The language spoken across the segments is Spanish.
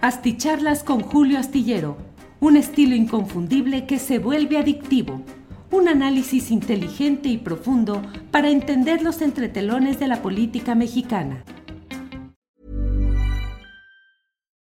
Asticharlas con Julio Astillero, un estilo inconfundible que se vuelve adictivo. Un análisis inteligente y profundo para entender los entretelones de la política mexicana.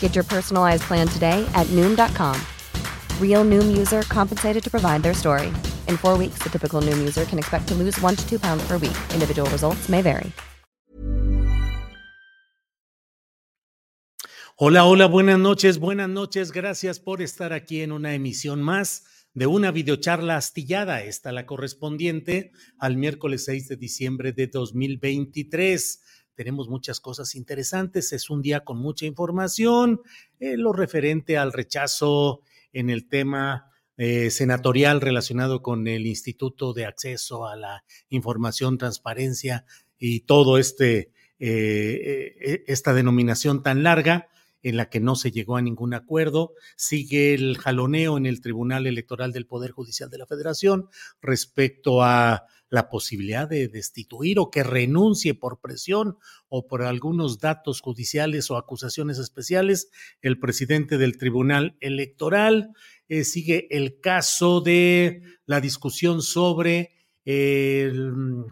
Get your personalized plan today at Noom.com. Real Noom user compensated to provide their story. In four weeks, the typical Noom user can expect to lose one to two pounds per week. Individual results may vary. Hola, hola, buenas noches, buenas noches. Gracias por estar aquí en una emisión más de una videocharla astillada, esta la correspondiente al miércoles 6 de diciembre de 2023. Tenemos muchas cosas interesantes, es un día con mucha información, eh, lo referente al rechazo en el tema eh, senatorial relacionado con el Instituto de Acceso a la Información, Transparencia y todo este, eh, esta denominación tan larga en la que no se llegó a ningún acuerdo. Sigue el jaloneo en el Tribunal Electoral del Poder Judicial de la Federación respecto a la posibilidad de destituir o que renuncie por presión o por algunos datos judiciales o acusaciones especiales el presidente del Tribunal Electoral. Eh, sigue el caso de la discusión sobre el,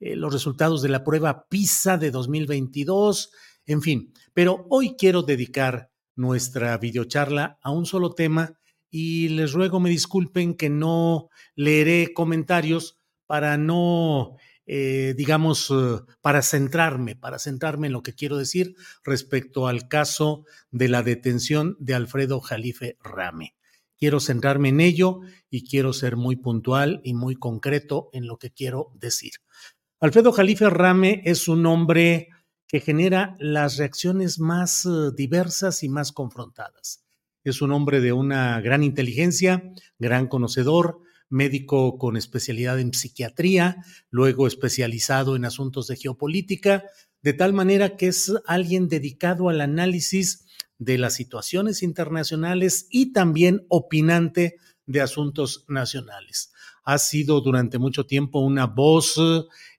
eh, los resultados de la prueba PISA de 2022 en fin, pero hoy quiero dedicar nuestra videocharla a un solo tema y les ruego me disculpen que no leeré comentarios para no, eh, digamos, eh, para centrarme, para centrarme en lo que quiero decir respecto al caso de la detención de Alfredo Jalife Rame. Quiero centrarme en ello y quiero ser muy puntual y muy concreto en lo que quiero decir. Alfredo Jalife Rame es un hombre que genera las reacciones más eh, diversas y más confrontadas. Es un hombre de una gran inteligencia, gran conocedor, médico con especialidad en psiquiatría, luego especializado en asuntos de geopolítica, de tal manera que es alguien dedicado al análisis de las situaciones internacionales y también opinante de asuntos nacionales. Ha sido durante mucho tiempo una voz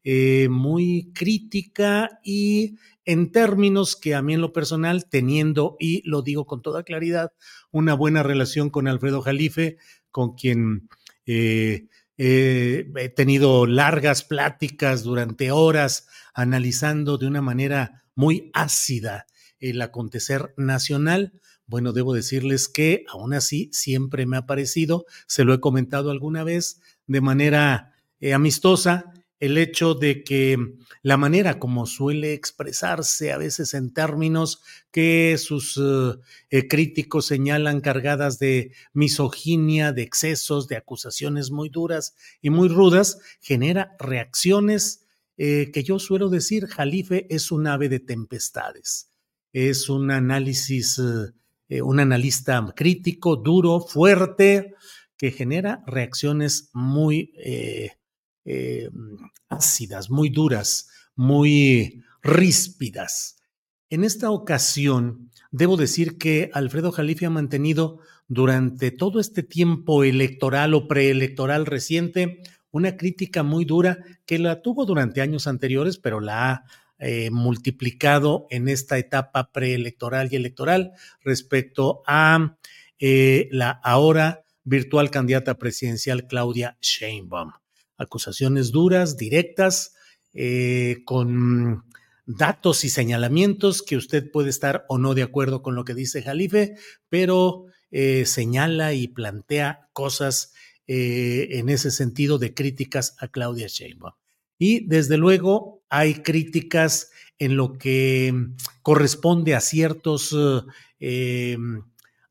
eh, muy crítica y en términos que a mí en lo personal, teniendo, y lo digo con toda claridad, una buena relación con Alfredo Jalife, con quien eh, he tenido largas pláticas durante horas analizando de una manera muy ácida el acontecer nacional. Bueno, debo decirles que aún así siempre me ha parecido, se lo he comentado alguna vez de manera eh, amistosa, el hecho de que la manera como suele expresarse a veces en términos que sus eh, eh, críticos señalan cargadas de misoginia, de excesos, de acusaciones muy duras y muy rudas, genera reacciones eh, que yo suelo decir, Jalife es un ave de tempestades, es un análisis, un analista crítico, duro, fuerte, que genera reacciones muy ácidas, muy duras, muy ríspidas. En esta ocasión, debo decir que Alfredo Jalife ha mantenido durante todo este tiempo electoral o preelectoral reciente una crítica muy dura que la tuvo durante años anteriores, pero la ha eh, multiplicado en esta etapa preelectoral y electoral respecto a eh, la ahora virtual candidata presidencial Claudia Sheinbaum acusaciones duras, directas, eh, con datos y señalamientos que usted puede estar o no de acuerdo con lo que dice Jalife, pero eh, señala y plantea cosas eh, en ese sentido de críticas a Claudia Sheinbaum. Y desde luego hay críticas en lo que corresponde a ciertos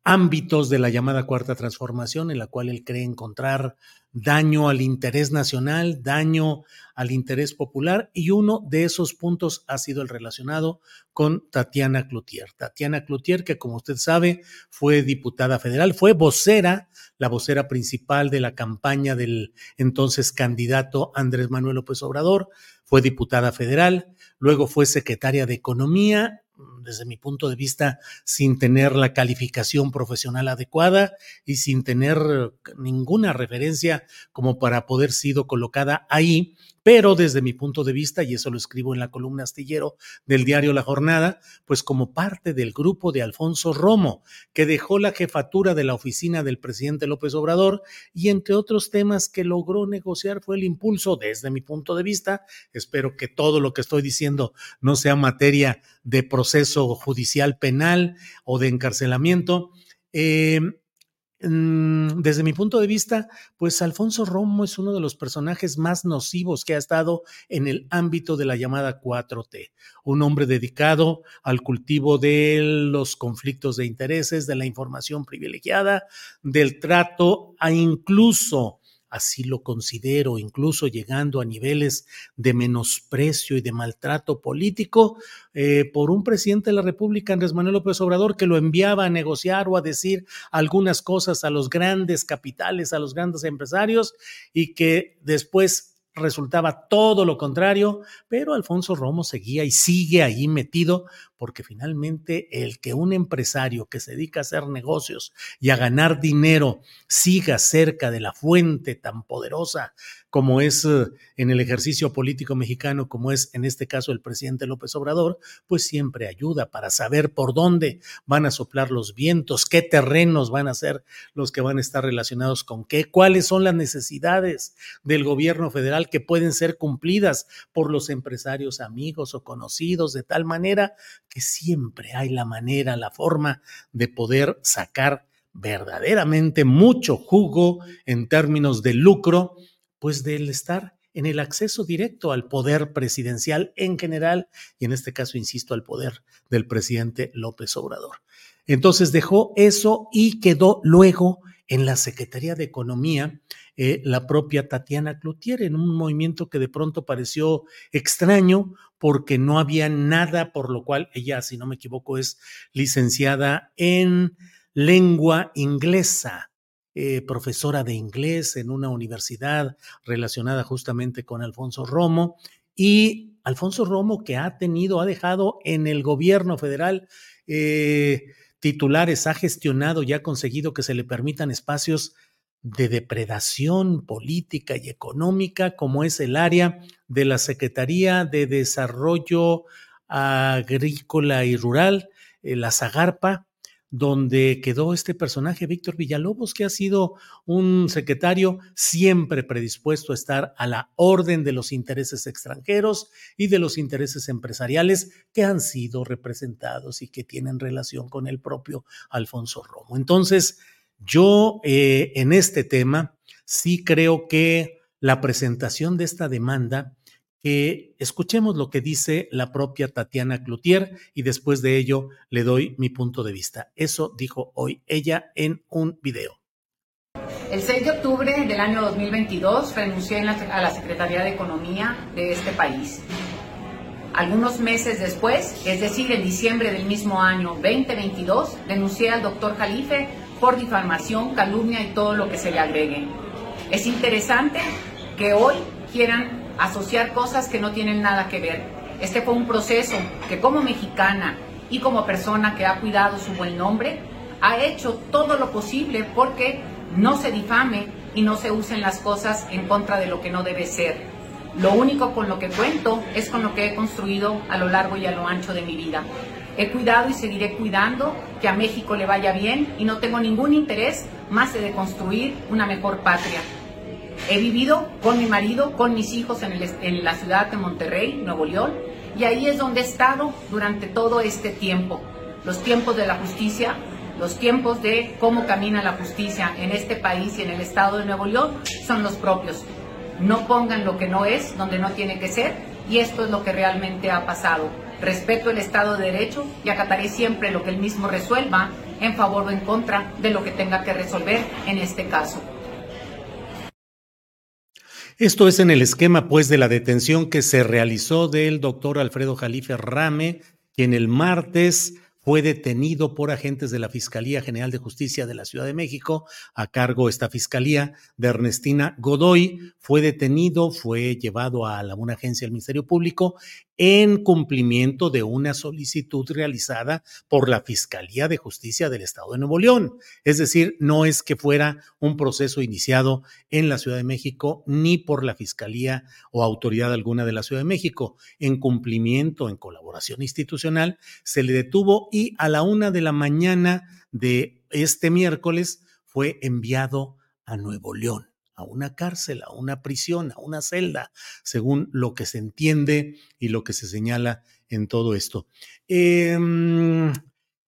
ámbitos de la llamada cuarta transformación, en la cual él cree encontrar daño al interés nacional, daño al interés popular, y uno de esos puntos ha sido el relacionado con Tatiana Cloutier. Tatiana Cloutier, que como usted sabe, fue diputada federal, fue vocera, la vocera principal de la campaña del entonces candidato Andrés Manuel López Obrador, fue diputada federal, luego fue secretaria de Economía desde mi punto de vista, sin tener la calificación profesional adecuada y sin tener ninguna referencia como para poder sido colocada ahí pero desde mi punto de vista, y eso lo escribo en la columna astillero del diario La Jornada, pues como parte del grupo de Alfonso Romo, que dejó la jefatura de la oficina del presidente López Obrador y entre otros temas que logró negociar fue el impulso, desde mi punto de vista, espero que todo lo que estoy diciendo no sea materia de proceso judicial penal o de encarcelamiento, eh, desde mi punto de vista, pues Alfonso Romo es uno de los personajes más nocivos que ha estado en el ámbito de la llamada 4T. Un hombre dedicado al cultivo de los conflictos de intereses, de la información privilegiada, del trato a incluso así lo considero, incluso llegando a niveles de menosprecio y de maltrato político eh, por un presidente de la República, Andrés Manuel López Obrador, que lo enviaba a negociar o a decir algunas cosas a los grandes capitales, a los grandes empresarios, y que después resultaba todo lo contrario, pero Alfonso Romo seguía y sigue ahí metido porque finalmente el que un empresario que se dedica a hacer negocios y a ganar dinero siga cerca de la fuente tan poderosa como es eh, en el ejercicio político mexicano, como es en este caso el presidente López Obrador, pues siempre ayuda para saber por dónde van a soplar los vientos, qué terrenos van a ser los que van a estar relacionados con qué, cuáles son las necesidades del gobierno federal que pueden ser cumplidas por los empresarios amigos o conocidos, de tal manera que siempre hay la manera, la forma de poder sacar verdaderamente mucho jugo en términos de lucro pues del estar en el acceso directo al poder presidencial en general y en este caso, insisto, al poder del presidente López Obrador. Entonces dejó eso y quedó luego en la Secretaría de Economía eh, la propia Tatiana Cloutier en un movimiento que de pronto pareció extraño porque no había nada por lo cual ella, si no me equivoco, es licenciada en lengua inglesa eh, profesora de inglés en una universidad relacionada justamente con Alfonso Romo. Y Alfonso Romo que ha tenido, ha dejado en el gobierno federal eh, titulares, ha gestionado y ha conseguido que se le permitan espacios de depredación política y económica, como es el área de la Secretaría de Desarrollo Agrícola y Rural, eh, la Zagarpa, donde quedó este personaje, Víctor Villalobos, que ha sido un secretario siempre predispuesto a estar a la orden de los intereses extranjeros y de los intereses empresariales que han sido representados y que tienen relación con el propio Alfonso Romo. Entonces, yo eh, en este tema sí creo que la presentación de esta demanda que escuchemos lo que dice la propia Tatiana Cloutier y después de ello le doy mi punto de vista. Eso dijo hoy ella en un video. El 6 de octubre del año 2022 renuncié a la Secretaría de Economía de este país. Algunos meses después, es decir, en diciembre del mismo año 2022, denuncié al doctor Jalife por difamación, calumnia y todo lo que se le agregue. Es interesante que hoy quieran asociar cosas que no tienen nada que ver. Este fue un proceso que como mexicana y como persona que ha cuidado su buen nombre, ha hecho todo lo posible porque no se difame y no se usen las cosas en contra de lo que no debe ser. Lo único con lo que cuento es con lo que he construido a lo largo y a lo ancho de mi vida. He cuidado y seguiré cuidando que a México le vaya bien y no tengo ningún interés más de construir una mejor patria. He vivido con mi marido, con mis hijos en, la ciudad de Monterrey, Nuevo León, y ahí es donde he estado durante todo este tiempo. Los tiempos de la justicia, los tiempos de cómo camina la justicia en este país y en el estado de Nuevo León son los propios. No pongan lo que no es donde no tiene que ser y esto es lo que realmente ha pasado. Respeto el Estado de Derecho y acataré siempre lo que el mismo resuelva en favor o en contra de lo que tenga que resolver en este caso. Esto es en el esquema, pues, de la detención que se realizó del doctor Alfredo Jalife Rame, quien el martes fue detenido por agentes de la Fiscalía General de Justicia de la Ciudad de México, a cargo esta fiscalía de Ernestina Godoy, fue detenido, fue llevado a una agencia del Ministerio Público en cumplimiento de una solicitud realizada por la Fiscalía de Justicia del Estado de Nuevo León. Es decir, no es que fuera un proceso iniciado en la Ciudad de México ni por la Fiscalía o autoridad alguna de la Ciudad de México. En cumplimiento, en colaboración institucional, se le detuvo y a la una de la mañana de este miércoles fue enviado a Nuevo León a una cárcel, a una prisión, a una celda, según lo que se entiende y lo que se señala en todo esto. Em,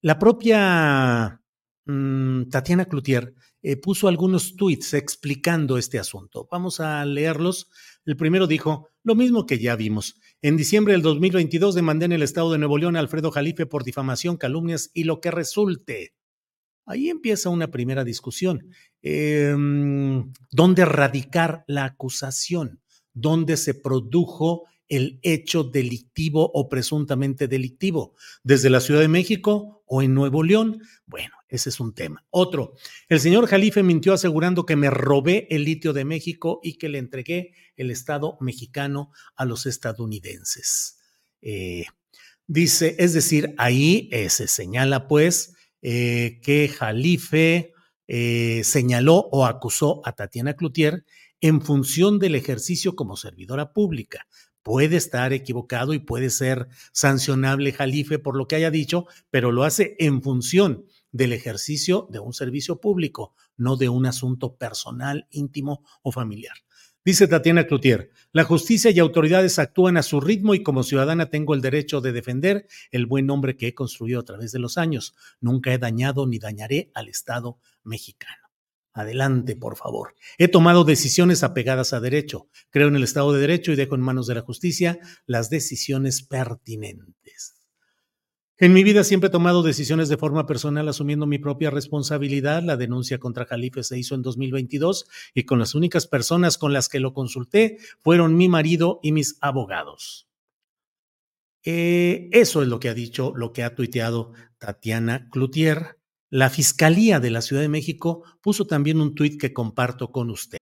la propia mm, Tatiana Cloutier eh, puso algunos tweets explicando este asunto. Vamos a leerlos. El primero dijo, lo mismo que ya vimos. En diciembre del 2022 demandé en el estado de Nuevo León a Alfredo Jalife por difamación, calumnias y lo que resulte. Ahí empieza una primera discusión. Em, ¿Dónde radicar la acusación? ¿Dónde se produjo el hecho delictivo o presuntamente delictivo? ¿Desde la Ciudad de México o en Nuevo León? Bueno, ese es un tema. Otro, el señor Jalife mintió asegurando que me robé el litio de México y que le entregué el Estado mexicano a los estadounidenses. Eh, dice, es decir, ahí eh, se señala pues eh, que Jalife eh, señaló o acusó a Tatiana Cloutier en función del ejercicio como servidora pública. Puede estar equivocado y puede ser sancionable Jalife por lo que haya dicho, pero lo hace en función del ejercicio de un servicio público, no de un asunto personal, íntimo o familiar. Dice Tatiana Cloutier, la justicia y autoridades actúan a su ritmo y como ciudadana tengo el derecho de defender el buen nombre que he construido a través de los años. Nunca he dañado ni dañaré al Estado mexicano. Adelante, por favor. He tomado decisiones apegadas a derecho. Creo en el Estado de Derecho y dejo en manos de la justicia las decisiones pertinentes. En mi vida siempre he tomado decisiones de forma personal asumiendo mi propia responsabilidad. La denuncia contra Jalife se hizo en 2022 y con las únicas personas con las que lo consulté fueron mi marido y mis abogados. Eh, eso es lo que ha dicho, lo que ha tuiteado Tatiana Cloutier. La Fiscalía de la Ciudad de México puso también un tuit que comparto con usted.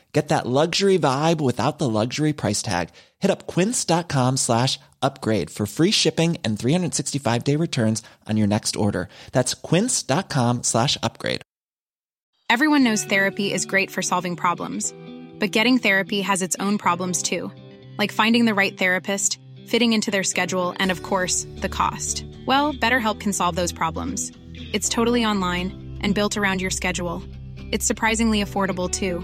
Get that luxury vibe without the luxury price tag. Hit up quince.com slash upgrade for free shipping and 365 day returns on your next order. That's quince.com slash upgrade. Everyone knows therapy is great for solving problems, but getting therapy has its own problems too, like finding the right therapist, fitting into their schedule, and of course, the cost. Well, BetterHelp can solve those problems. It's totally online and built around your schedule. It's surprisingly affordable too.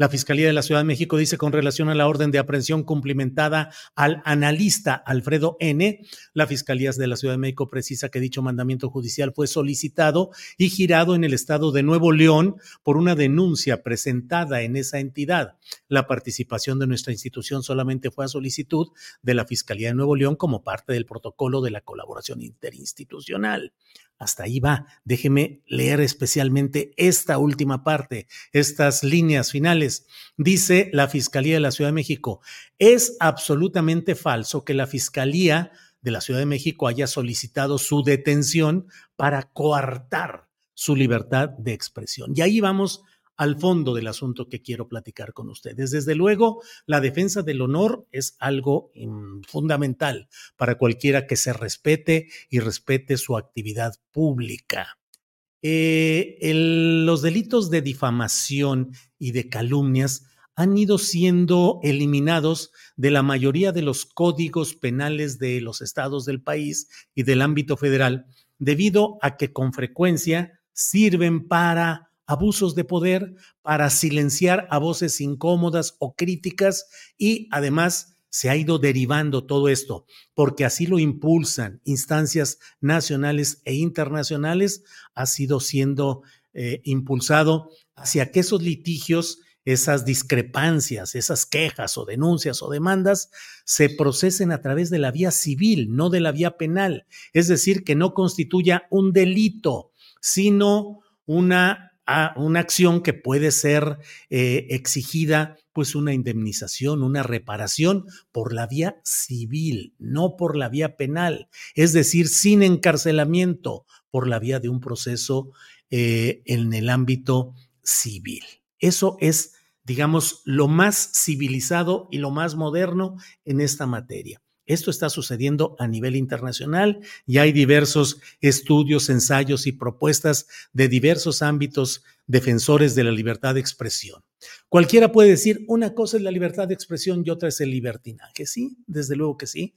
La Fiscalía de la Ciudad de México dice con relación a la orden de aprehensión cumplimentada al analista Alfredo N. La Fiscalía de la Ciudad de México precisa que dicho mandamiento judicial fue solicitado y girado en el estado de Nuevo León por una denuncia presentada en esa entidad. La participación de nuestra institución solamente fue a solicitud de la Fiscalía de Nuevo León como parte del protocolo de la colaboración interinstitucional. Hasta ahí va. Déjeme leer especialmente esta última parte, estas líneas finales. Dice la Fiscalía de la Ciudad de México, es absolutamente falso que la Fiscalía de la Ciudad de México haya solicitado su detención para coartar su libertad de expresión. Y ahí vamos al fondo del asunto que quiero platicar con ustedes. Desde luego, la defensa del honor es algo mm, fundamental para cualquiera que se respete y respete su actividad pública. eh, los delitos de difamación y de calumnias han ido siendo eliminados de la mayoría de los códigos penales de los estados del país y del ámbito federal, debido a que con frecuencia sirven para abusos de poder, para silenciar a voces incómodas o críticas y además se ha ido derivando todo esto, porque así lo impulsan instancias nacionales e internacionales, ha sido siendo eh, impulsado hacia que esos litigios, esas discrepancias, esas quejas o denuncias o demandas se procesen a través de la vía civil, no de la vía penal. Es decir, que no constituya un delito, sino una una acción que puede ser eh, exigida, pues una indemnización, una reparación por la vía civil, no por la vía penal, es decir, sin encarcelamiento, por la vía de un proceso eh, en el ámbito civil. Eso es, digamos, lo más civilizado y lo más moderno en esta materia. Esto está sucediendo a nivel internacional y hay diversos estudios, ensayos y propuestas de diversos ámbitos defensores de la libertad de expresión. Cualquiera puede decir, una cosa es la libertad de expresión y otra es el libertinaje. Sí, desde luego que sí.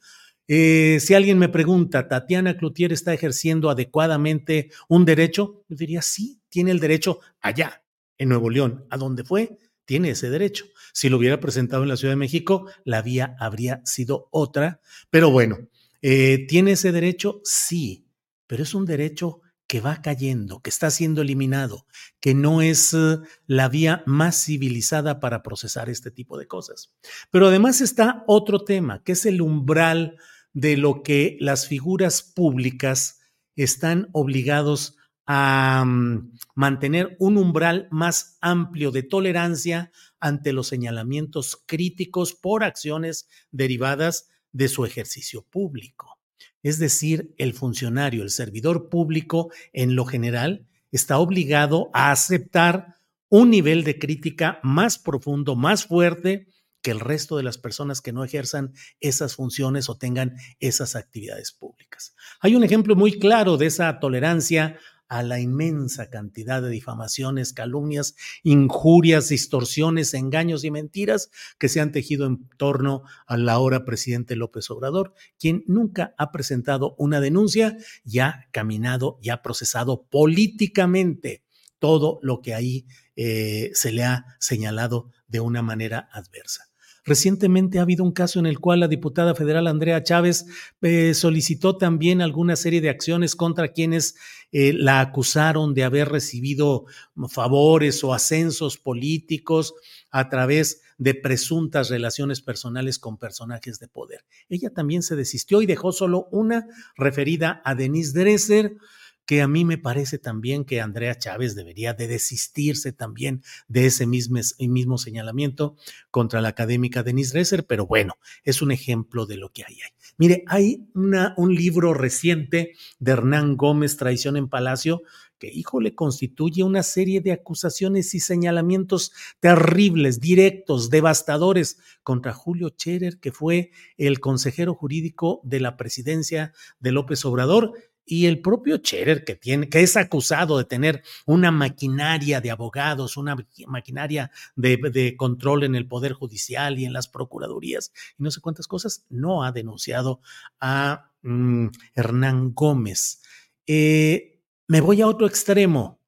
Eh, si alguien me pregunta, ¿Tatiana Cloutier está ejerciendo adecuadamente un derecho? Yo diría, sí, tiene el derecho allá, en Nuevo León, a donde fue, tiene ese derecho. Si lo hubiera presentado en la Ciudad de México, la vía habría sido otra. Pero bueno, eh, ¿tiene ese derecho? Sí, pero es un derecho que va cayendo, que está siendo eliminado, que no es eh, la vía más civilizada para procesar este tipo de cosas. Pero además está otro tema, que es el umbral de lo que las figuras públicas están obligados a mm, mantener un umbral más amplio de tolerancia ante los señalamientos críticos por acciones derivadas de su ejercicio público. Es decir, el funcionario, el servidor público en lo general, está obligado a aceptar un nivel de crítica más profundo, más fuerte que el resto de las personas que no ejerzan esas funciones o tengan esas actividades públicas. Hay un ejemplo muy claro de esa tolerancia a la inmensa cantidad de difamaciones, calumnias, injurias, distorsiones, engaños y mentiras que se han tejido en torno al ahora presidente López Obrador, quien nunca ha presentado una denuncia y ha caminado y ha procesado políticamente todo lo que ahí eh, se le ha señalado de una manera adversa. Recientemente ha habido un caso en el cual la diputada federal Andrea Chávez eh, solicitó también alguna serie de acciones contra quienes eh, la acusaron de haber recibido favores o ascensos políticos a través de presuntas relaciones personales con personajes de poder. Ella también se desistió y dejó solo una referida a Denise Dresser que a mí me parece también que Andrea Chávez debería de desistirse también de ese mismo, mismo señalamiento contra la académica Denise Dresser, pero bueno, es un ejemplo de lo que hay ahí. Mire, hay una, un libro reciente de Hernán Gómez, Traición en Palacio, que, híjole, constituye una serie de acusaciones y señalamientos terribles, directos, devastadores contra Julio Scherer, que fue el consejero jurídico de la presidencia de López Obrador y el propio Scherer, que, tiene, que es acusado de tener una maquinaria de abogados, una maquinaria de, control en el Poder Judicial y en las Procuradurías y no sé cuántas cosas, no ha denunciado a mm, Hernán Gómez. Eh, me voy a otro extremo.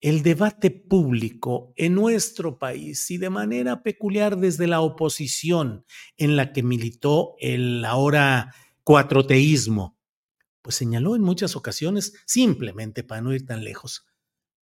El debate público en nuestro país y de manera peculiar desde la oposición en la que militó el ahora cuatroteísmo, pues señaló en muchas ocasiones, simplemente para no ir tan lejos.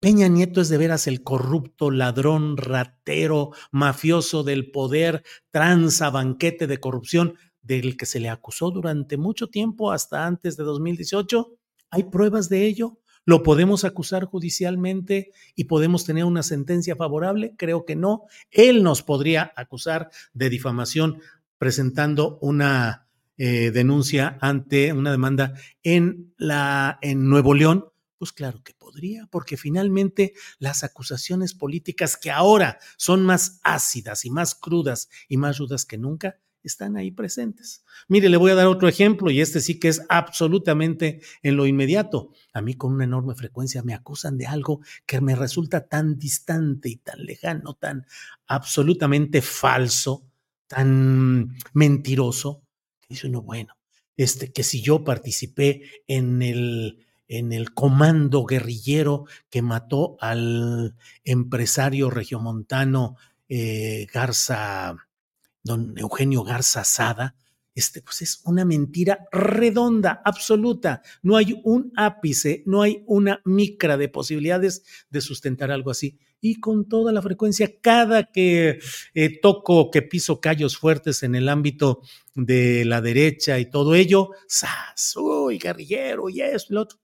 Peña Nieto es de veras el corrupto, ladrón, ratero, mafioso del poder, tranza, banquete de corrupción del que se le acusó durante mucho tiempo, hasta antes de 2018. ¿Hay pruebas de ello? ¿Lo podemos acusar judicialmente y podemos tener una sentencia favorable? Creo que no. Él nos podría acusar de difamación presentando una eh, denuncia ante una demanda en, la, en Nuevo León? Pues claro que podría, porque finalmente las acusaciones políticas que ahora son más ácidas y más crudas y más rudas que nunca, están ahí presentes. Mire, le voy a dar otro ejemplo y este sí que es absolutamente en lo inmediato. A mí con una enorme frecuencia me acusan de algo que me resulta tan distante y tan lejano, tan absolutamente falso, tan mentiroso, dice uno, bueno, este, que si yo participé en el, en el comando guerrillero que mató al empresario regiomontano eh, Garza, don Eugenio Garza Sada, este, pues es una mentira redonda, absoluta. No hay un ápice, no hay una micra de posibilidades de sustentar algo así. Y con toda la frecuencia, cada que eh, toco, que piso callos fuertes en el ámbito de la derecha y todo ello, ¡zas! ¡Uy, guerrillero! Y esto y lo otro.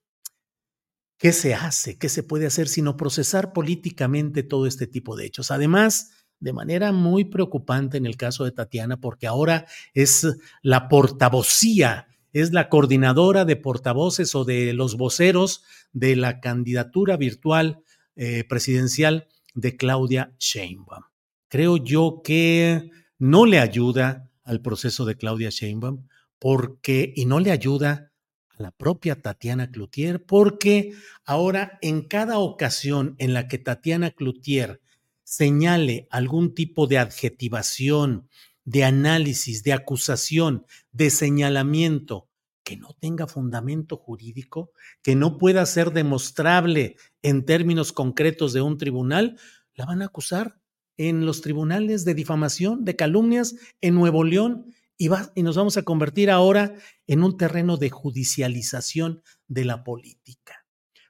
¿Qué se hace? ¿Qué se puede hacer sino procesar políticamente todo este tipo de hechos? Además, de manera muy preocupante en el caso de Tatiana, porque ahora es la portavocía, es la coordinadora de portavoces o de los voceros de la candidatura virtual eh, presidencial de Claudia Sheinbaum. Creo yo que no le ayuda al proceso de Claudia Sheinbaum porque y no le ayuda a la propia Tatiana Cloutier porque ahora en cada ocasión en la que Tatiana Cloutier señale algún tipo de adjetivación, de análisis, de acusación, de señalamiento que no tenga fundamento jurídico, que no pueda ser demostrable en términos concretos de un tribunal, la van a acusar en los tribunales de difamación, de calumnias en Nuevo León y, nos vamos a convertir ahora en un terreno de judicialización de la política.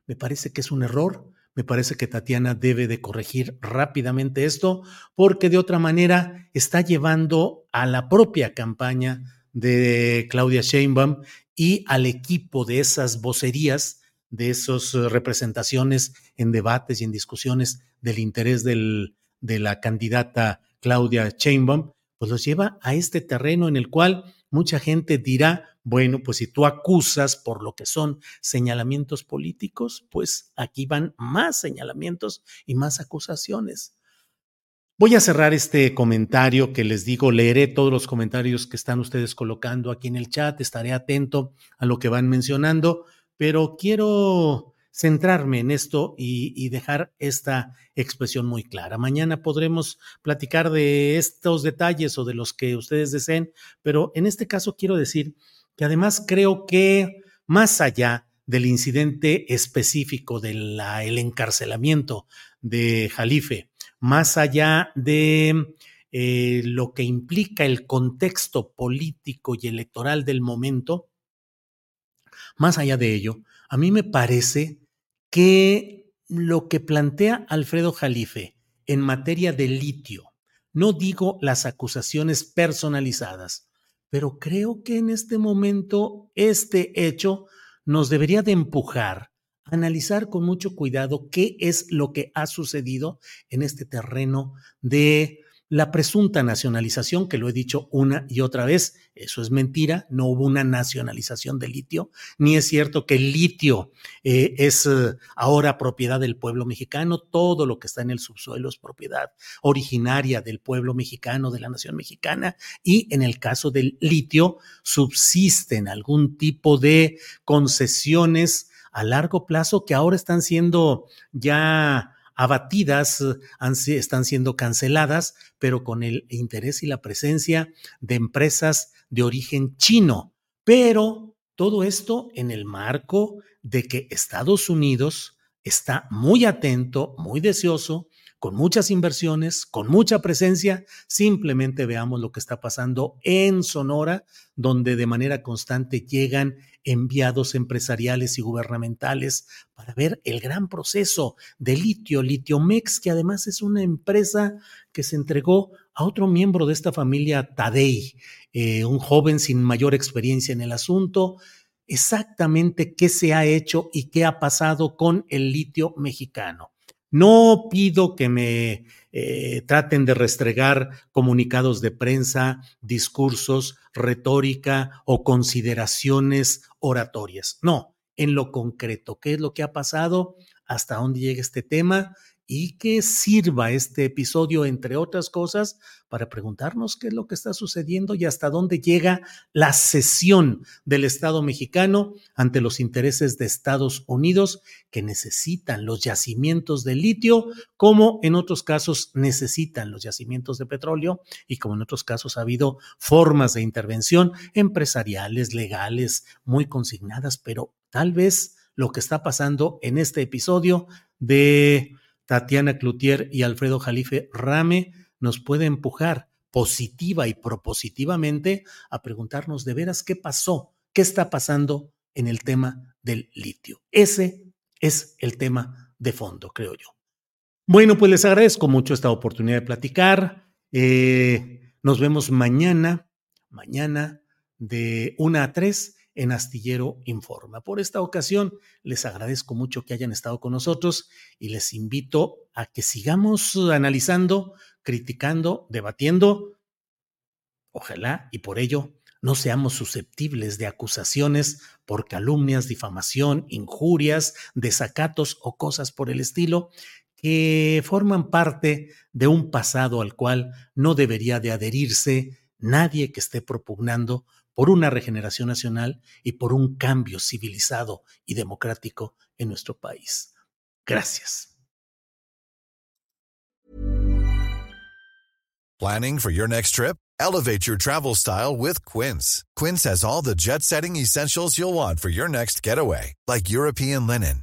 Me parece que es un error, me parece que Tatiana debe de corregir rápidamente esto porque de otra manera está llevando a la propia campaña de Claudia Sheinbaum y al equipo de esas vocerías, de esas representaciones en debates y en discusiones del interés de la candidata Claudia Sheinbaum, pues los lleva a este terreno en el cual mucha gente dirá, bueno, pues si tú acusas por lo que son señalamientos políticos, pues aquí van más señalamientos y más acusaciones. Voy a cerrar este comentario que les digo, leeré todos los comentarios que están ustedes colocando aquí en el chat, estaré atento a lo que van mencionando, pero quiero centrarme en esto y, dejar esta expresión muy clara. Mañana podremos platicar de estos detalles o de los que ustedes deseen, pero en este caso quiero decir que además creo que más allá del incidente específico del encarcelamiento de Jalife, más allá de eh, lo que implica el contexto político y electoral del momento, más allá de ello, a mí me parece que lo que plantea Alfredo Jalife en materia de litio, no digo las acusaciones personalizadas, pero creo que en este momento este hecho nos debería de empujar a analizar con mucho cuidado qué es lo que ha sucedido en este terreno de la presunta nacionalización, que lo he dicho una y otra vez, eso es mentira, no hubo una nacionalización de litio, ni es cierto que el litio eh, es eh, ahora propiedad del pueblo mexicano, todo lo que está en el subsuelo es propiedad originaria del pueblo mexicano, de la nación mexicana, y en el caso del litio subsisten algún tipo de concesiones a largo plazo que ahora están siendo ya abatidas, están siendo canceladas, pero con el interés y la presencia de empresas de origen chino. Pero todo esto en el marco de que Estados Unidos está muy atento, muy deseoso con muchas inversiones, con mucha presencia. Simplemente veamos lo que está pasando en Sonora, donde de manera constante llegan enviados empresariales y gubernamentales para ver el gran proceso de litio, Litiomex, que además es una empresa que se entregó a otro miembro de esta familia, Tadei, eh, un joven sin mayor experiencia en el asunto, exactamente qué se ha hecho y qué ha pasado con el litio mexicano. No pido que me eh, traten de restregar comunicados de prensa, discursos, retórica o consideraciones oratorias. No, en lo concreto, qué es lo que ha pasado, hasta dónde llega este tema y que sirva este episodio, entre otras cosas, para preguntarnos qué es lo que está sucediendo y hasta dónde llega la cesión del Estado mexicano ante los intereses de Estados Unidos que necesitan los yacimientos de litio, como en otros casos necesitan los yacimientos de petróleo y como en otros casos ha habido formas de intervención empresariales, legales, muy consignadas, pero tal vez lo que está pasando en este episodio de Tatiana Cloutier y Alfredo Jalife Rame nos puede empujar positiva y propositivamente a preguntarnos de veras qué pasó, qué está pasando en el tema del litio. Ese es el tema de fondo, creo yo. Bueno, pues les agradezco mucho esta oportunidad de platicar. Eh, nos vemos mañana, mañana de 1 a 3 en Astillero Informa. Por esta ocasión, les agradezco mucho que hayan estado con nosotros y les invito a que sigamos analizando, criticando, debatiendo. Ojalá y por ello no seamos susceptibles de acusaciones por calumnias, difamación, injurias, desacatos o cosas por el estilo que forman parte de un pasado al cual no debería de adherirse nadie que esté propugnando por una regeneración nacional y por un cambio civilizado y democrático en nuestro país. Gracias. Planning for your next trip? Elevate your travel style with Quince. Quince has all the jet setting essentials you'll want for your next getaway, like European linen,